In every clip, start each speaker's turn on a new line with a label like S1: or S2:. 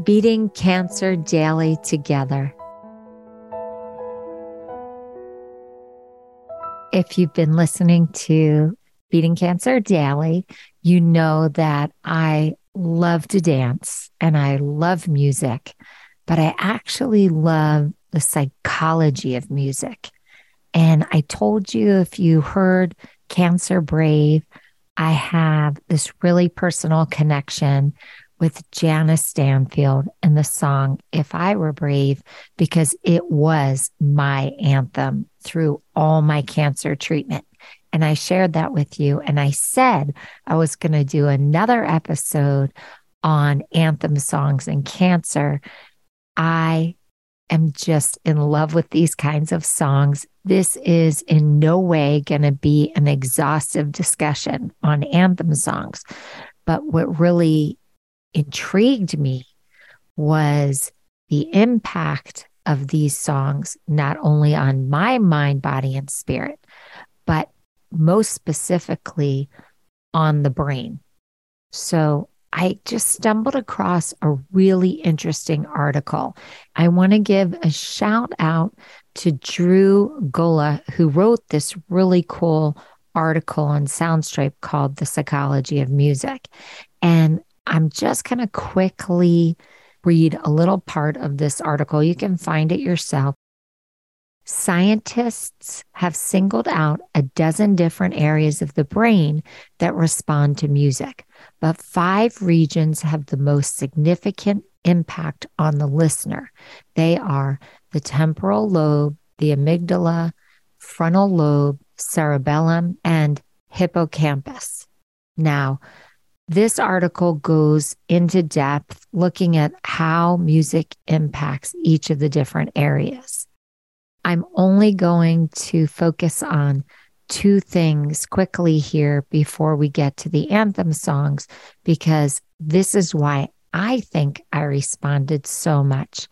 S1: beating cancer daily together. If you've been listening to Beating Cancer Daily, you know that I love to dance and I love music, but I actually love the psychology of music. And I told you if you heard Cancer Brave, I have this really personal connection with Janice Stanfield and the song If I Were Brave, because it was my anthem through all my cancer treatment. And I shared that with you. And I said I was going to do another episode on anthem songs and cancer. I am just in love with these kinds of songs. This is in no way going to be an exhaustive discussion on anthem songs. But what really intrigued me was the impact of these songs, not only on my mind, body, and spirit, but most specifically on the brain. So I just stumbled across a really interesting article. I want to give a shout out to Drew Gula, who wrote this really cool article on Soundstripe called The Psychology of Music. And I'm just going to quickly read a little part of this article. You can find it yourself. Scientists have singled out a dozen different areas of the brain that respond to music, but five regions have the most significant impact on the listener. They are the temporal lobe, the amygdala, frontal lobe, cerebellum, and hippocampus. Now, this article goes into depth looking at how music impacts each of the different areas. I'm only going to focus on two things quickly here before we get to the anthem songs, because this is why I think I responded so much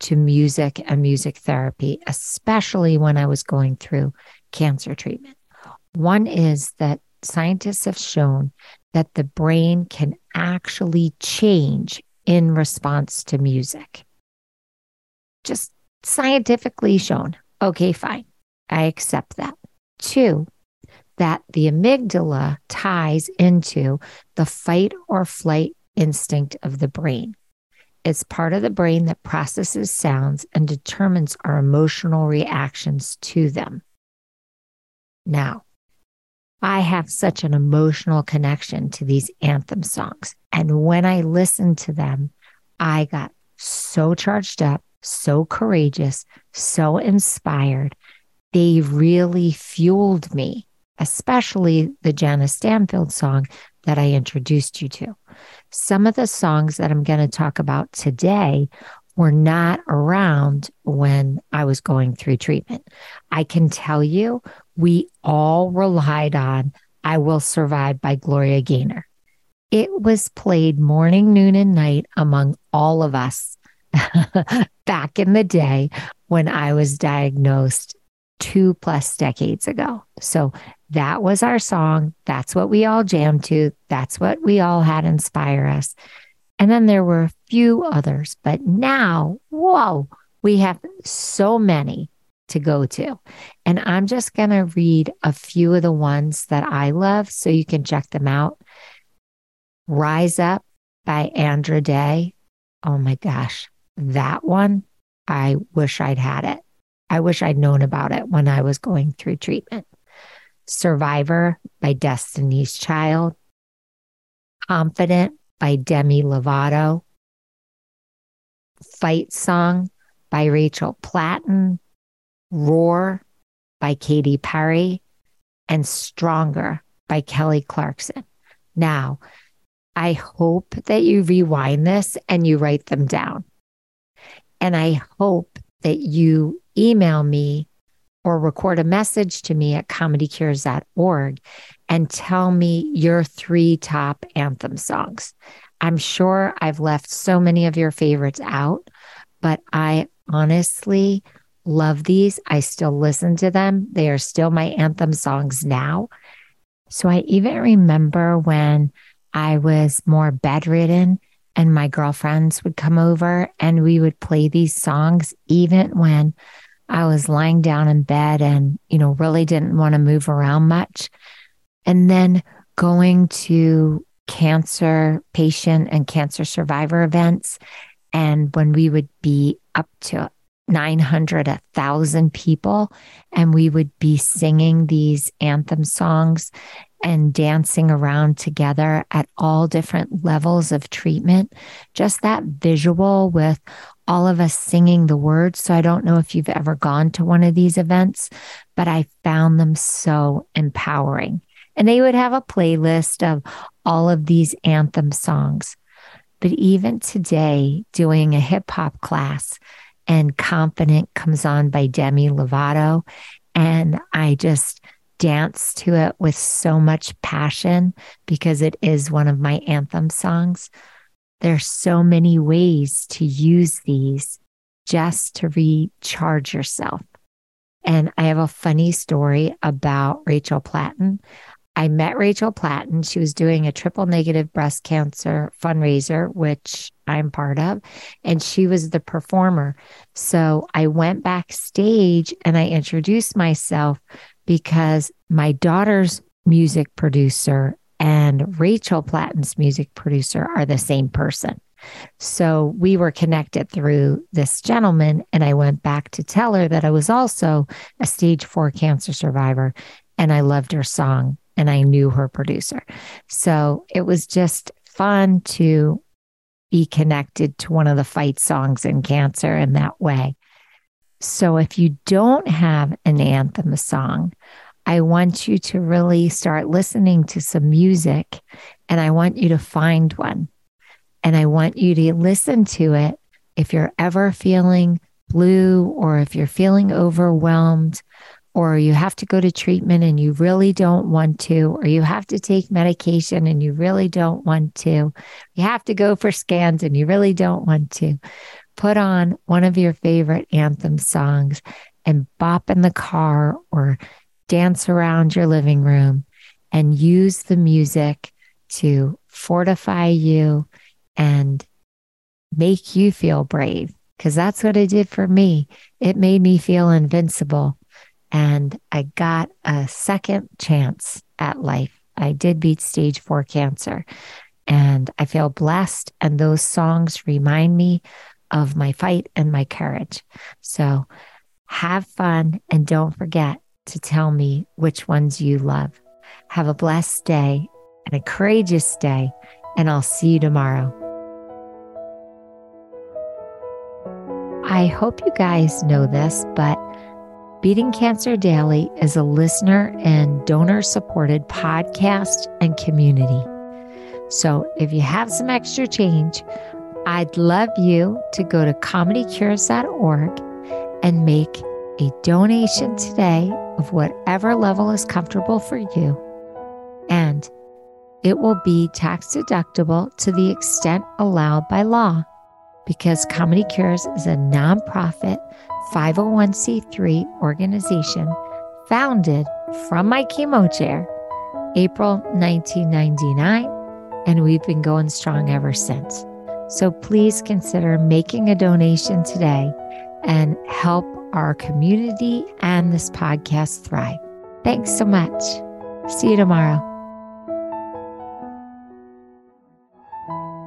S1: to music and music therapy, especially when I was going through cancer treatment. One is that scientists have shown that the brain can actually change in response to music. Just scientifically shown. Okay, fine. I accept that. Two, that the amygdala ties into the fight or flight instinct of the brain. It's part of the brain that processes sounds and determines our emotional reactions to them. Now, I have such an emotional connection to these anthem songs. And when I listened to them, I got so charged up, so courageous, so inspired. They really fueled me, especially the Janice Stanfield song that I introduced you to. Some of the songs that I'm going to talk about today were not around when I was going through treatment. I can tell you, we all relied on I Will Survive by Gloria Gaynor. It was played morning, noon, and night among all of us back in the day when I was diagnosed two plus decades ago. So that was our song. That's what we all jammed to. That's what we all had inspire us. And then there were a few others, but now, whoa, we have so many to go to. And I'm just going to read a few of the ones that I love so you can check them out. Rise Up by Andra Day. Oh my gosh, that one, I wish I'd had it. I wish I'd known about it when I was going through treatment. Survivor by Destiny's Child. Confident by Demi Lovato. Fight Song by Rachel Platten. Roar by Katy Perry, and Stronger by Kelly Clarkson. Now, I hope that you rewind this and you write them down. And I hope that you email me or record a message to me at comedycures.org and tell me your three top anthem songs. I'm sure I've left so many of your favorites out, but I honestly love these. I still listen to them. They are still my anthem songs now. So I even remember when I was more bedridden and my girlfriends would come over and we would play these songs even when I was lying down in bed and, you know, really didn't want to move around much. And then going to cancer patient and cancer survivor events. And when we would be up to 900, 1,000 people, and we would be singing these anthem songs and dancing around together at all different levels of treatment. Just that visual with all of us singing the words. So I don't know if you've ever gone to one of these events, but I found them so empowering. And they would have a playlist of all of these anthem songs. But even today, doing a hip hop class, and Confident comes on by Demi Lovato. And I just dance to it with so much passion because it is one of my anthem songs. There's so many ways to use these just to recharge yourself. And I have a funny story about Rachel Platten. I met Rachel Platten. She was doing a triple negative breast cancer fundraiser, which I'm part of, and she was the performer. So I went backstage and I introduced myself because my daughter's music producer and Rachel Platten's music producer are the same person. So we were connected through this gentleman, and I went back to tell her that I was also a stage four cancer survivor and I loved her song and I knew her producer. So it was just fun to be connected to one of the fight songs in cancer in that way. So if you don't have an anthem song, I want you to really start listening to some music and I want you to find one. And I want you to listen to it if you're ever feeling blue or if you're feeling overwhelmed or you have to go to treatment and you really don't want to, or you have to take medication and you really don't want to, you have to go for scans and you really don't want to. Put on one of your favorite anthem songs and bop in the car or dance around your living room and use the music to fortify you and make you feel brave. Because that's what it did for me. It made me feel invincible. And I got a second chance at life. I did beat stage four cancer. And I feel blessed. And those songs remind me of my fight and my courage. So have fun and don't forget to tell me which ones you love. Have a blessed day and a courageous day, and I'll see you tomorrow. I hope you guys know this, but Beating Cancer Daily is a listener and donor supported podcast and community. So if you have some extra change, I'd love you to go to comedycures.org and make a donation today of whatever level is comfortable for you. And it will be tax deductible to the extent allowed by law because Comedy Cures is a nonprofit 501c3 organization founded from my chemo chair April 1999, and we've been going strong ever since. So please consider making a donation today and help our community and this podcast thrive. Thanks so much. See you tomorrow.